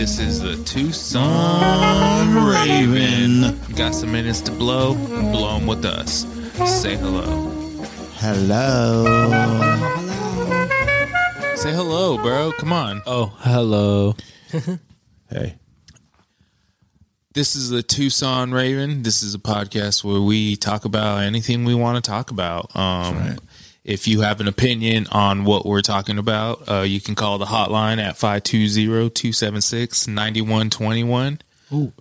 This is the Tucson Raven. You got some minutes to blow? Blow them with us. Say hello. Hello. Say hello, bro. Come on. Oh, hello. Hey. This is the Tucson Raven. This is a podcast where we talk about anything we want to talk about. Um, If you have an opinion on what we're talking about, uh, you can call the hotline at 520-276-9121.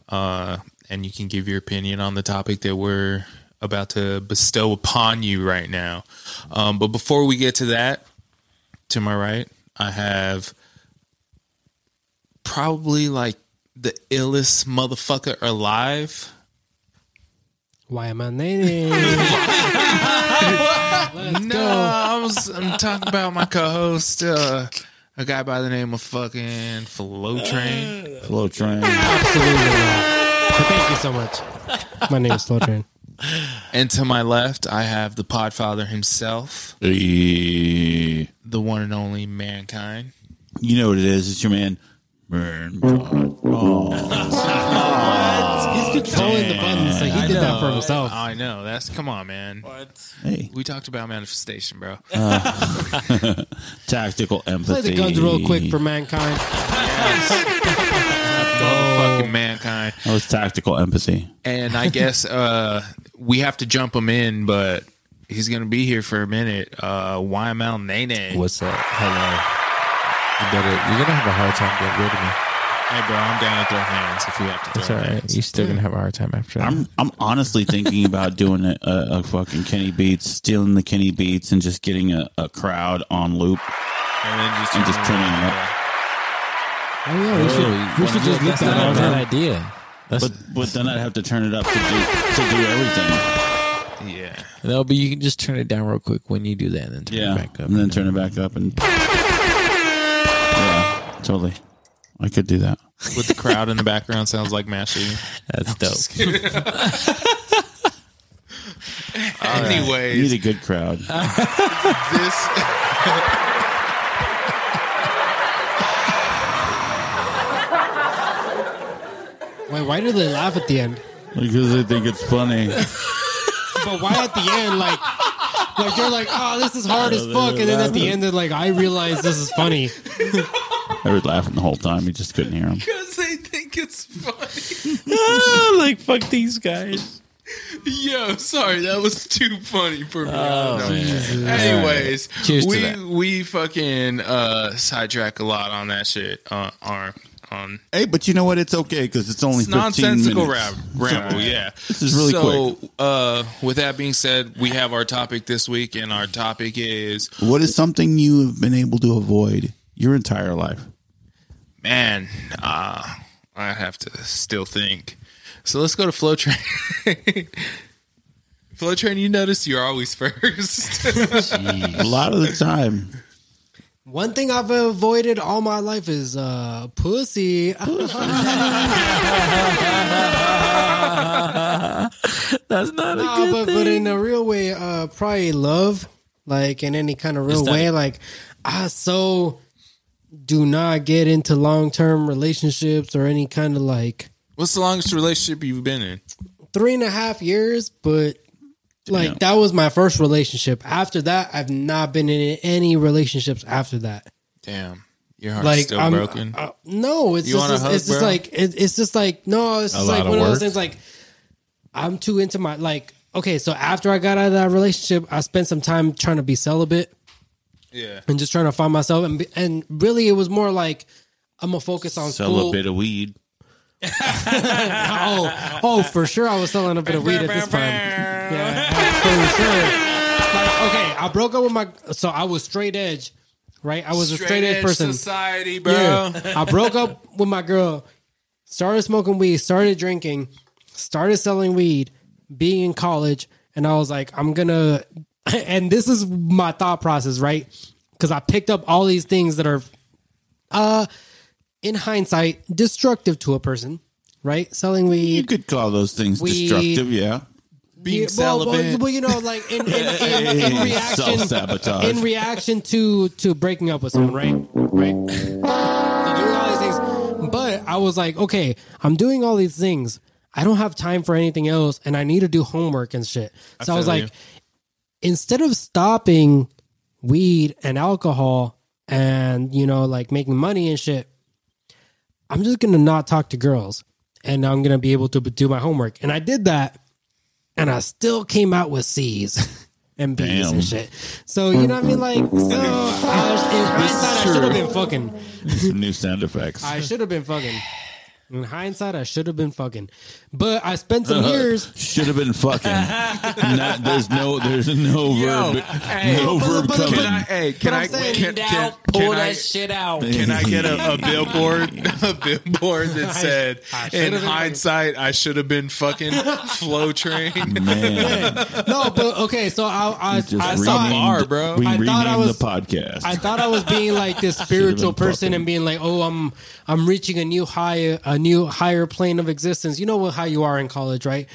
Uh, and you can give your opinion on the topic that we're about to bestow upon you right now. Um, but before we get to that, to my right, I have probably like the illest motherfucker alive. Why am I naming? no, I was I'm talking about my co-host, uh, a guy by the name of fucking Flow Train. Flow train. Absolutely not. Thank you so much. My name is Slow Train. And to my left, I have the Podfather himself, Eh, the one and only mankind. You know what it is? It's your man. Burn Pod. Oh, He's controlling the buttons, so he did that for himself. I know. That's come on, man. What? Hey. We talked about manifestation, bro. Tactical Play empathy. the guns real quick for mankind. Motherfucking mankind. That was tactical empathy. And I guess uh, we have to jump him in, but he's gonna be here for a minute. Uh, YML Nene. What's up? Hello. You better. You're gonna have a hard time getting rid of me. Hey, bro, I'm down to throw hands if we have to throw It's all right. hands. You're still gonna have a hard time after that. I'm I'm honestly thinking about doing a, a, a fucking Kenny Beats, stealing the Kenny Beats, and just getting a, a crowd on loop. And then just, And just turning him up. Oh yeah, we should, we should just look That's not that a bad over. idea. That's, But but then I'd have to turn it up to do to do everything. Yeah. no, but you can just turn it down real quick when you do that, and then turn Yeah, it back up. and then turn it back up, and yeah, totally. I could do that. With the crowd in the background sounds like mashing. That's dope. Anyway, you need a good crowd. this Wait, why do they laugh at the end? because they think it's funny. But why at the end, like, like they're like, oh, this is hard oh, as fuck, and then at the end they're like, I realize this is funny. I was laughing the whole time. You just couldn't hear him. because they think it's funny. like fuck these guys. Yo, sorry, that was too funny for me. Oh, man. Anyways, Cheers we we fucking uh sidetrack a lot on that shit. Uh, on on Hey, but you know what? It's okay because it's only it's 15 nonsensical minutes. rab- ramble. Yeah, This is really so, uh, with that being said, we have our topic this week, and our topic is What is something you have been able to avoid your entire life? man. Uh, I have to still think. So let's go to Flow Train. Flow Train, you notice you're always first. A lot of the time. One thing I've avoided all my life is uh, pussy. That's not a good but, thing. but in a real way, uh, probably love, like in any kind of real that- way. Like, I so do not get into long term relationships or any kind of like What's the longest relationship you've been in? three and a half years, but like Damn. that was my first relationship. After that, I've not been in any relationships after that. Damn, your heart's Like still I'm broken. uh, no, it's You just want a it's, just like it, it's just like no, it's just like of one of those things. Like I'm too into my like. Okay, so after I got out of that relationship, I spent some time trying to be celibate yeah, and just trying to find myself. And and really, it was more like I'm gonna focus on Sell school. a bit of weed. oh, oh, for sure, I was selling a bit of weed at this time. Yeah, for sure. Like, okay, I broke up with my. So I was straight edge, right? I was a straight edge person. society, bro. Yeah. I broke up with my girl, started smoking weed, started drinking, started selling weed, being in college, and I was like, I'm gonna and this is my thought process, right? Because I picked up all these things that are uh in hindsight destructive to a person, right? Selling weed. You could call those things Weed. destructive, yeah. Being Yeah, well, well, celibate. well, you know, like in, in, in, in reaction, in reaction to to breaking up with someone, right? Right. Doing all these things, but I was like, okay, I'm doing all these things. I don't have time for anything else, and I need to do homework and shit. So I, was like, you. Instead of stopping weed and alcohol and you know like making money and shit, I'm just gonna not talk to girls, and I'm gonna be able to do my homework. And I did that, and I still came out with C's. And B's Damn. and shit. So you know what I mean? Like, so I, in hindsight, I should have been fucking. Some new sound effects. I should have been fucking. In hindsight, I should have been fucking. But I spent some uh, years. Should have been fucking. Not, there's no, there's no Yo, verb, hey, no verb but- coming. Can I? Hey, can I'm I? saying Can, down, can, Pull that I? shit out. Can I get a, a billboard? A billboard that said, I should've "In been hindsight, I should have been fucking flow train." Man, No, but okay. So I, I, just I renamed- thought, bar, bro. We I renamed thought I was- the podcast. I thought I was being like this spiritual person fucking- and being like, oh, I'm I'm reaching a new higher a new higher plane of existence. You know what, how you are in college, right?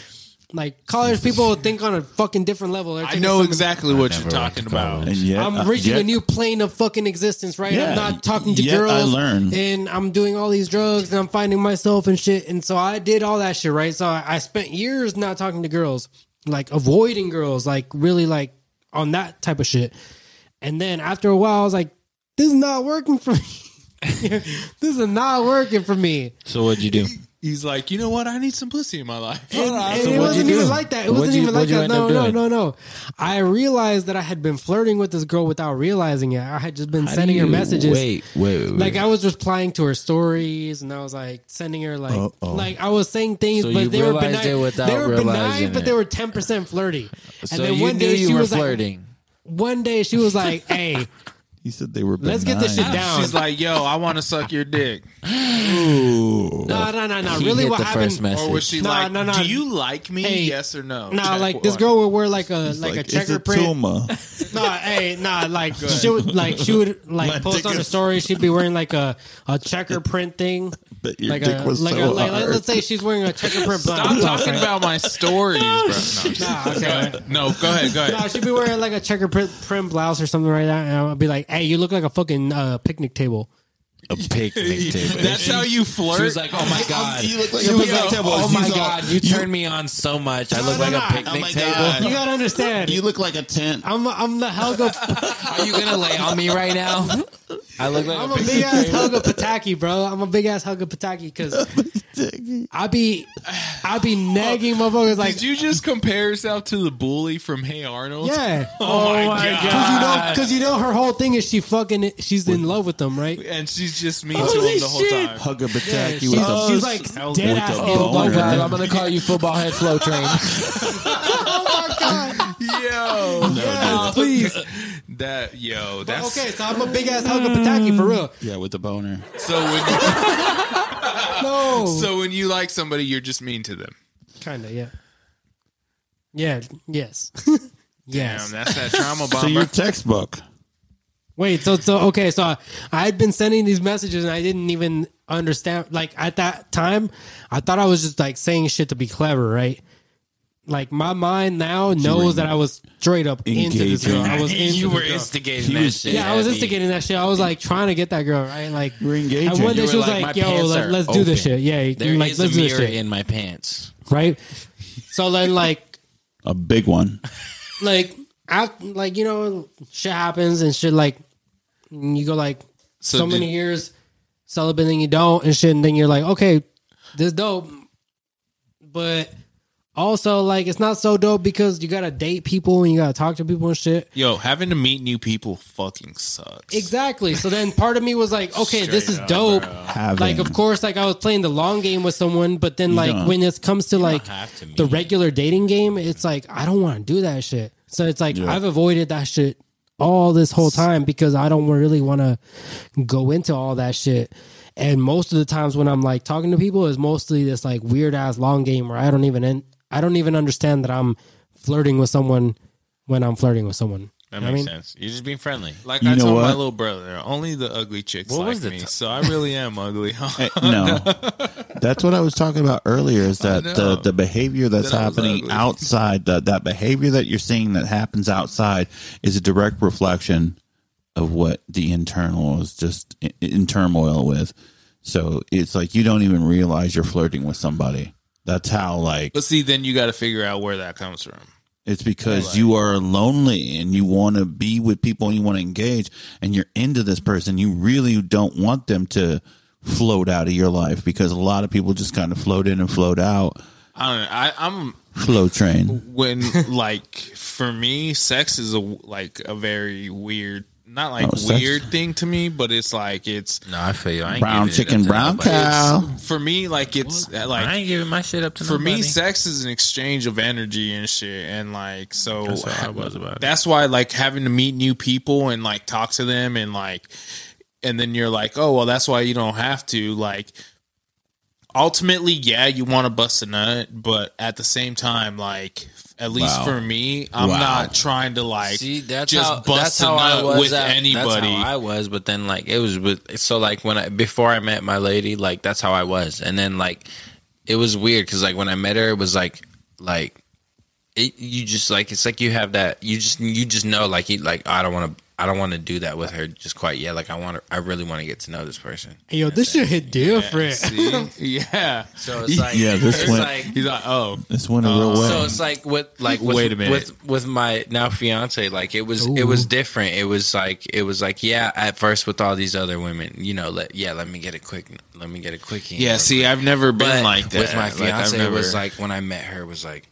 Like college people think on a fucking different level. They're I know some- exactly what you're talking about. and yet, I'm uh, reaching yet- a new plane of fucking existence, right? Yeah, I'm not talking to yet girls. I learned. and I'm doing all these drugs, and I'm finding myself and shit. And so I did all that shit, right? So I, I spent years not talking to girls, like avoiding girls, like really like on that type of shit. And then after a while, I was like, "This is not working for me. this is not working for me." So what'd you do? He's like, you know what? I need some pussy in my life. And, and So it wasn't do? even like that. It What'd wasn't you- even like that. end No, no, no, no. I realized that I had been flirting with this girl without realizing it. I had just been sending her messages. Wait, wait, wait. wait. Like I was replying to her stories, and I was like sending her like Uh-oh. like I was saying things, So but you they were realized benign. it without they were benign, but they were ten percent flirty. And so then you one knew day you she were was flirting. like, one day she was like, "Hey, he said they were. let's get this shit down." She's like, yo, I want to suck your dick. Ooh. No, no, no, no. He Really, hit what the happened? first message. Or was she Nah, like, nah, nah. do you like me? Hey, yes or no? Nah, Check like this one. girl would wear like a It's like, a it's checker a print. tumor. Nah, hey, nah, like she would like she would like My post dick on her is- story. She'd be wearing like a a checker print thing, But your like dick a was like so a like hard. let's say she's wearing a checker print. Stop blouse, talking about my stories, bro. No, Nah, okay. no, go ahead, go ahead. Nah, she'd be wearing like a checker print, print blouse or something like that, and I'd be like, "Hey, you look like a fucking uh, picnic table." A picnic table. That's how you flirt. She was like, "Oh my god!" You look like She a was picnic like, table. "Oh my god, you turn me on so much. I look like a picnic Oh table." You gotta understand. You look like a tent. I'm I'm the Helga. Are you gonna lay on me right now? I look like I'm a a big ass table. Helga Pataki, bro. I'm a big ass Helga Pataki because I be I be nagging motherfuckers like Did you just compare yourself to the bully from Hey Arnold? yeah. Oh, oh, my god. Because you know, because you know, her whole thing is she fucking, she's in love with them, right? And she's just mean to him the whole time. Hug a Yeah, bataki she's, with a she's like Hell's dead with ass a in boner. love Oh with god. I'm gonna call you football head flow train. Oh Yo, Yeah, please. That yo, But that's okay, so I'm a big ass Helga Pataki for real. yeah with the boner. So when you, No, so when you like somebody, you're just mean to them. kind of, yeah, yeah, yes, yes. Damn, that's that trauma bomber. So your textbook. Wait, so so okay, so I, I had been sending these messages and I didn't even understand. Like at that time, I thought I was just like saying shit to be clever, right? Like my mind now knows that I was straight up into this girl. I was into you the were girl. instigating He that was- shit. Yeah, I was heavy. instigating that shit. I was like trying to get that girl, right? Like You were engaging. And one day You she were was like, like, "My "Yo, pants let, are let's do this open." shit." Yeah, There like is let's a do this mirror shit, in my pants. right? So then, like, a big one. like, after, like you know, shit happens and shit. Like, you go like so, So many did- years celibate, and you don't, and shit, and then you're like, okay, this dope, but also like it's not so dope because you gotta date people and you gotta talk to people and shit. Yo, having to meet new people fucking sucks. Exactly. So then part of me was like, okay, this is up, dope. bro. Having Like, of course, like I was playing the long game with someone, but then like when it comes to like to the regular dating game, it's like I don't want to do that shit. So it's like Yeah. I've avoided that shit all this whole time because I don't really want to go into all that shit. And most of the times when I'm like talking to people is mostly this like weird ass long game where I don't even I don't even understand that I'm flirting with someone when I'm flirting with someone. That You know makes I mean? sense. You're just being friendly. Like You I know told my little brother, only the ugly chicks What like was the me. t- so I really am ugly. Hey, eh, no, that's what I was talking about earlier. Is that the the behavior that's That happening outside that that behavior that you're seeing that happens outside is a direct reflection of what the internal is just in, in turmoil with. So it's like you don't even realize you're flirting with somebody. That's how like But see, then you got to figure out where that comes from. it's because you are lonely and you want to be with people and you want to engage and you're into this person. You really don't want them to float out of your life because a lot of people just kind of float in and float out. I don't know. I, I'm Flow train. when like for me, sex is a like a very weird, not like Oh, sex- weird thing to me, but it's like it's No, I feel you. I ain't Brown giving it chicken, brown cow. for me like it's I uh, like I ain't giving my shit up to for nobody. me, sex is an exchange of energy and shit, and like so That's how I was about that's why like having to meet new people and like talk to them and like and then you're like oh well that's why you don't have to like ultimately yeah you want to bust a nut but at the same time like at least Wow. for me i'm Wow. not trying to like See, that's just how, bust that's a how I nut was with at- anybody. That's how I was, but then like it was with so like when I before I met my lady, like that's how I was, and then like it was weird because like when I met her, it was like like it, you just like it's like you have that you just you just know like you like I don't want to I don't want to do that with her just quite yet. Like I want to I really want to get to know this person. Hey, yo, this shit hit different. See? yeah So it's like Yeah, this it's went- like he's like oh This went a real oh. way. So it's like with like with, Wait a minute. with with my now fiance, like it was it was different. It was like it was like yeah, at first with all these other women, you know, let yeah, let me get a quick, let me get a quickie. yeah see i've never been but like that with my Like, I've fiance. it was like when I met her, it was like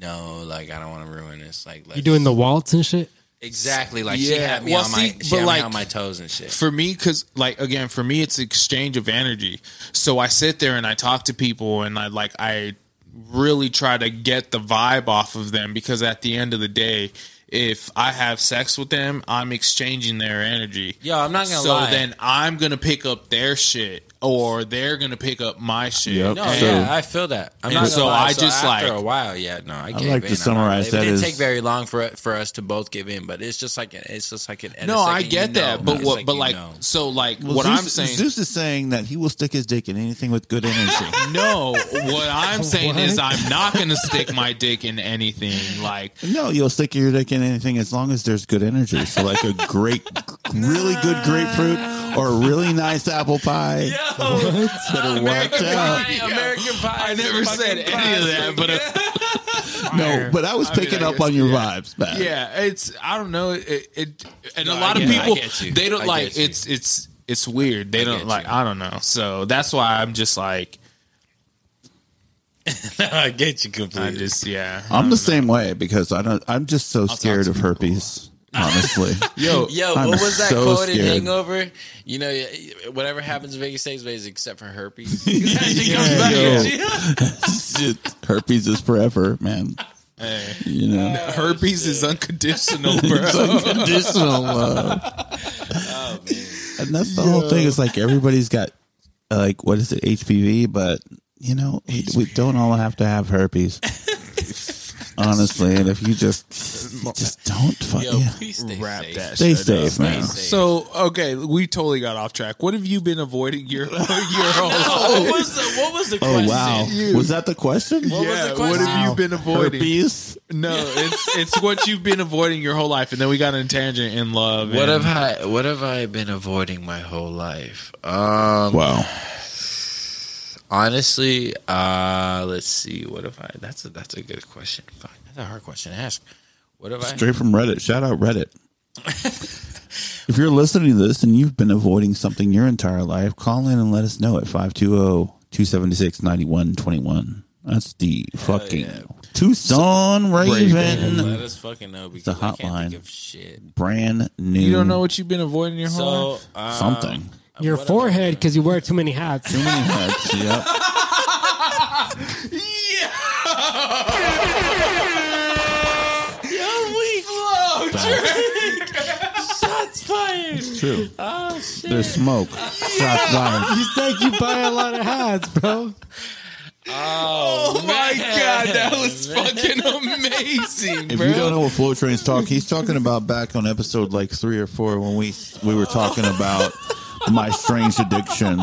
no, like I don't want to ruin this. Like You let's- doing the waltz and shit? Exactly like she had me Well, on my she had like- me on my toes and shit. for me because like again for me it's exchange of energy so i sit there and i talk to people and i like i really try to get the vibe off of them because at the end of the day if i have sex with them i'm exchanging their energy Yo, I'm not gonna so lie. then i'm gonna pick up their shit or they're gonna pick up my shit Yep. No, And- So- yeah, I feel that. I'm not so lie. I So just, after like- a while, yeah, no, I gave like in. to I'm summarize gonna- that It didn't as- take very long for for us to both give in, but it's just like an, it's just like an. and no i get that know, but it's what but you like know. so like Well, what Zeus, i'm saying Zeus is saying that he will stick his dick in anything with good energy. no what i'm saying What? is i'm not gonna stick my dick in anything like no, you'll stick your dick in anything as long as there's good energy. So like a great, really good grapefruit or a really nice apple pie. Better watch out. American Pie. I never said any of that, but uh, No, but I was I mean, picking I up on your yeah. vibes, man. yeah, it's I don't know it, it and No, a I lot of get- I people get you. they don't I like get you. it's it's it's weird. They I don't like you. I don't know. So that's why I'm just like I get you completely. I just yeah. I'm the same way because I don't. I'm just so talk scared to of people. herpes. Honestly, Yo, Yo, I'm what was that so quote in. Hangover? You know, whatever happens in Vegas stays Vegas except for herpes. herpes is forever, man. hey, You know, herpes is unconditional, bro. it's unconditional love. oh man. And that's the whole thing. It's like everybody's got uh, like what is it HPV, but you know we, we don't all have to have herpes. Honestly, and if you just just don't fuck Yo, yeah. please stay Wrap safe. that Stay shit safe, up. man. Stay safe. So okay, we totally got off track. What have you been avoiding your your whole what life? was the what was the Oh question? wow, You. was that the question? What was yeah, the what question? have you been avoiding? Herpes. No, it's it's what you've been avoiding your whole life, and then we got on a tangent in love. What and- have I what have I been avoiding my whole life? Um Wow. Honestly, uh let's see, what if I that's a that's a good question. Fuck, that's a hard question to ask. What have I Straight from Reddit. Shout out Reddit. if you're listening to this and you've been avoiding something your entire life, call in and let us know at oh, 520-276-9121. That's the fucking Tucson Raven. Let us fucking know because a I can't hotline. think of shit. Brand new. You don't know what you've been avoiding your whole So life? uh, something. Your what have I forehead because you wear too many hats. Too many hats. Yep. Shots fired. It's true. Oh shit. There's smoke. Shots fired. You said you buy a lot of hats, bro. Oh, my god, that was fucking amazing, If bro. you don't know what Flow Train's talking, he's talking about back on episode like three or four when we we were talking about my strange addiction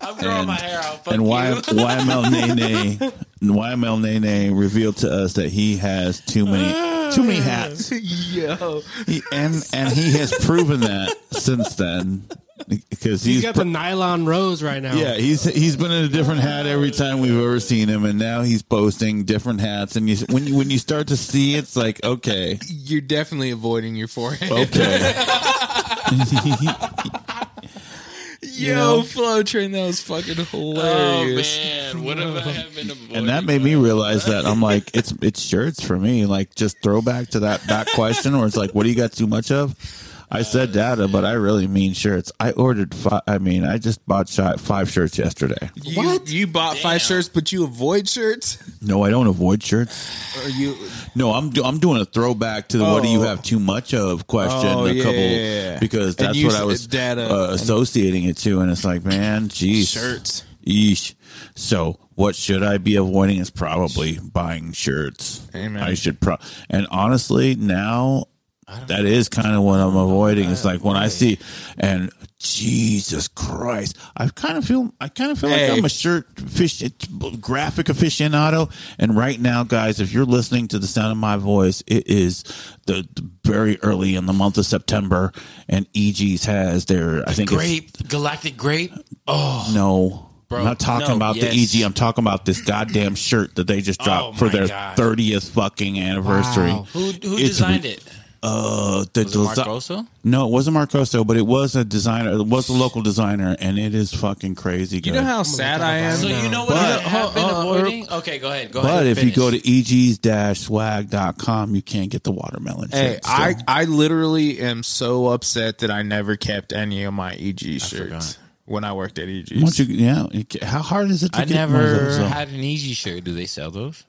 I'm growing and, my hair out. Fuck and you. y, YML Nene YML Nene revealed to us that he has too many too many hats. Yo, He, and and he has proven that since then because He's he's, got the nylon rose right now. yeah he's he's been in a different hat every time we've ever seen him, and now he's posting different hats. And you when you when you start to see, it's like okay, You're definitely avoiding your forehead. okay. Yo, Flow Train, that was fucking oh, hilarious. Oh, man, what have I been avoiding? and that made me realize that I'm like, it's it's shirts for me. Like just throwback to that that question where it's like, what do you got too much of? I said data, but I really mean shirts. I ordered five. I mean, I just bought shot five shirts yesterday. You, What? You bought five shirts, but you avoid shirts? No, I don't avoid shirts. Or you? No, I'm do, I'm doing a throwback to the what do you Oh. have too much of question. Oh, a yeah, couple yeah, yeah. because that's what I was data uh, associating it to, and it's like, man, geez, Shirts. Yeesh. So what should I be avoiding? Is probably buying shirts. Amen. I should pro. And honestly, now that is kind of what I'm avoiding. It's like when I see, and Jesus Christ, I kind of feel, I kind of feel Hey. like I'm a shirt fish graphic aficionado. And right now, guys, if you're listening to the sound of my voice, it is the, the very early in the month of September, and Eegee's has their, I think, it's- grape, galactic grape. Oh, no. Bro, I'm not talking no, about yes. the Eegee. I'm talking about this goddamn shirt that they just oh dropped Oh, for their God. 30th fucking anniversary. Wow. who who designed it? Uh, the Was it desi- Marcoso? No, it wasn't Marcoso, but it was a designer. It was a local designer, and it is fucking crazy. You know how sad I am? So you know what But- I have been uh, uh, avoiding? Okay, go ahead. Go ahead. but and if you go finish. to egs-swag.com, you can't get the watermelon Hey, shirt. I. I literally am so upset that I never kept any of my Eegee shirts forgot. when I worked at Eegee. Once you, yeah, how hard is it to I get one of never those, though? had an Eegee shirt. Do they sell those?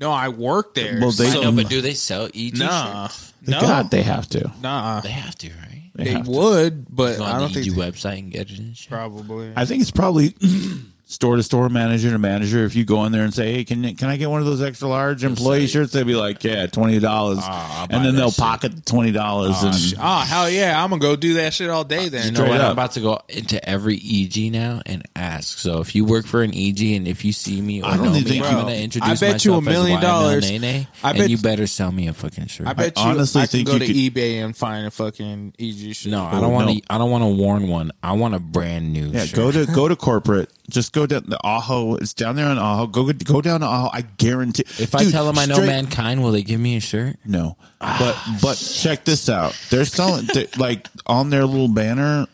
No, I work there. Well, they- I know, but mm. do they sell Eegee nah, shirts? no, God, they have to. nah. They have to, right? They have to. would, but Go I don't the Eegee think website and get it and shit. probably. I think it's probably store to store manager to manager. If you go in there and say, "Hey, can can I get one of those extra large employee shirts?" They'd be like, "Yeah, twenty dollars," Ah, I'll buy and then that they'll shit. pocket the twenty dollars. and Oh hell yeah! I'm gonna go do that shit all day then. You know Straight what? up. I'm about to go into every Eegee now and ask. So if you work for an Eegee and if you see me or I don't know even me, think I'm you- gonna I introduce bet you a myself as million YML dollars. Nene, I and bet- you better sell me a fucking shirt. I bet you honestly I can think go you to could- eBay and find a fucking Eegee shirt. no, I don't want no. to. I don't want a worn one. I want a brand new. yeah, shirt. go to go to corporate. Just go down the Ajo. It's down there on Ajo. Go go down to Ajo. I guarantee. If I Dude, tell them I know straight- mankind, will they give me a shirt? No, but but check this out. They're selling they, like on their little banner.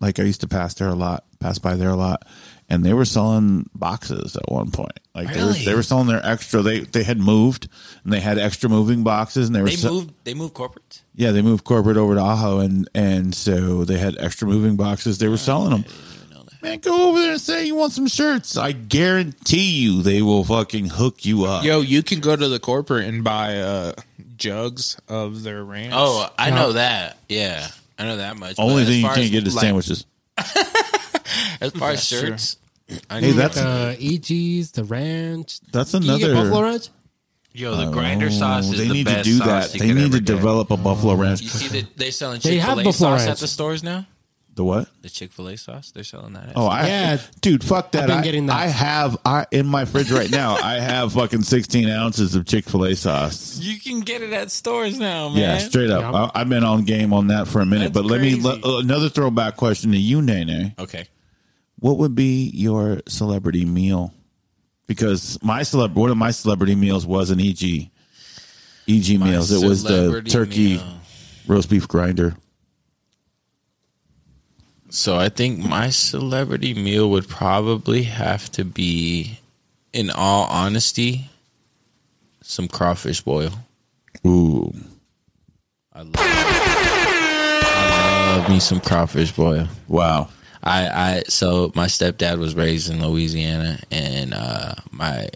Like I used to pass there a lot, pass by there a lot, and they were selling boxes at one point. Like they were they were selling their extra. They they had moved and they had extra moving boxes, and they were They se- moved. They moved corporate. yeah they moved corporate over to Ajo, and and so they had extra moving boxes. They were selling them. Man, go over there and say you want some shirts. I guarantee you they will fucking hook you up. Yo, you can go to the corporate and buy uh, jugs of their ranch. Oh, I know that. Yeah, I know that much. Only thing you can't get is like, sandwiches. As far as shirts, I Hey, know that's Uh, Eegee's, the ranch. that's Can you get another. Buffalo Ranch? yo the grinder sauce Oh, is they the need to best do sauce that. They need to get. develop a Buffalo Ranch. You see that they're selling They Chick have Fil A Buffalo sauce Ranch. at the stores now. The what? The Chick Fil A sauce they're selling that. Oh, I Yeah. dude, fuck that. I've been I, getting that. I have I in my fridge right now. I have fucking sixteen ounces of Chick Fil A sauce. you can get it at stores now, man. Yeah, straight up. Yeah. I, I've been on game on that for a minute. That's but let me crazy. let, uh, another throwback question to you, Nene. Okay. What would be your celebrity meal? Because my celeb one of my celebrity meals was an Eegee. Eegee My meals. It was the turkey meal. roast beef grinder. So I think my celebrity meal would probably have to be, in all honesty, some crawfish boil. Ooh. I love, I love me some crawfish boil. Wow. I, I so my stepdad was raised in Louisiana, and uh, my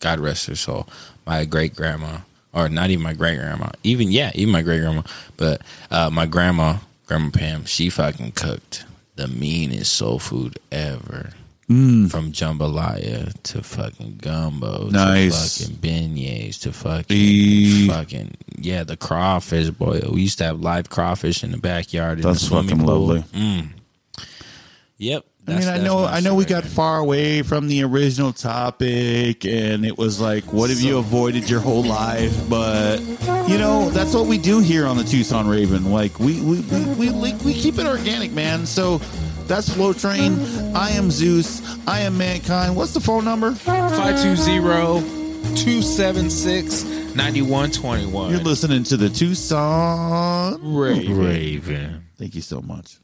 God rest her soul, my great grandma, or not even my great grandma, even yeah, even my great grandma, but uh, my grandma, Grandma Pam, she fucking cooked the meanest soul food ever. From jambalaya to fucking gumbo Nice. to fucking beignets to fucking E- fucking yeah the crawfish boil. We used to have live crawfish in the backyard in That's the swimming fucking pool. lovely. Mm. Yep, I mean, I know, I know, we got far away from the original topic, and it was like, what have you avoided your whole life? But you know, that's what we do here on the Tucson Raven. Like, we we we we, we keep it organic, man. So that's Flow Train. I am Zeus. I am Mankind. What's the phone number? 520-276-9121. You're listening to the Tucson Raven. Raven. Thank you so much.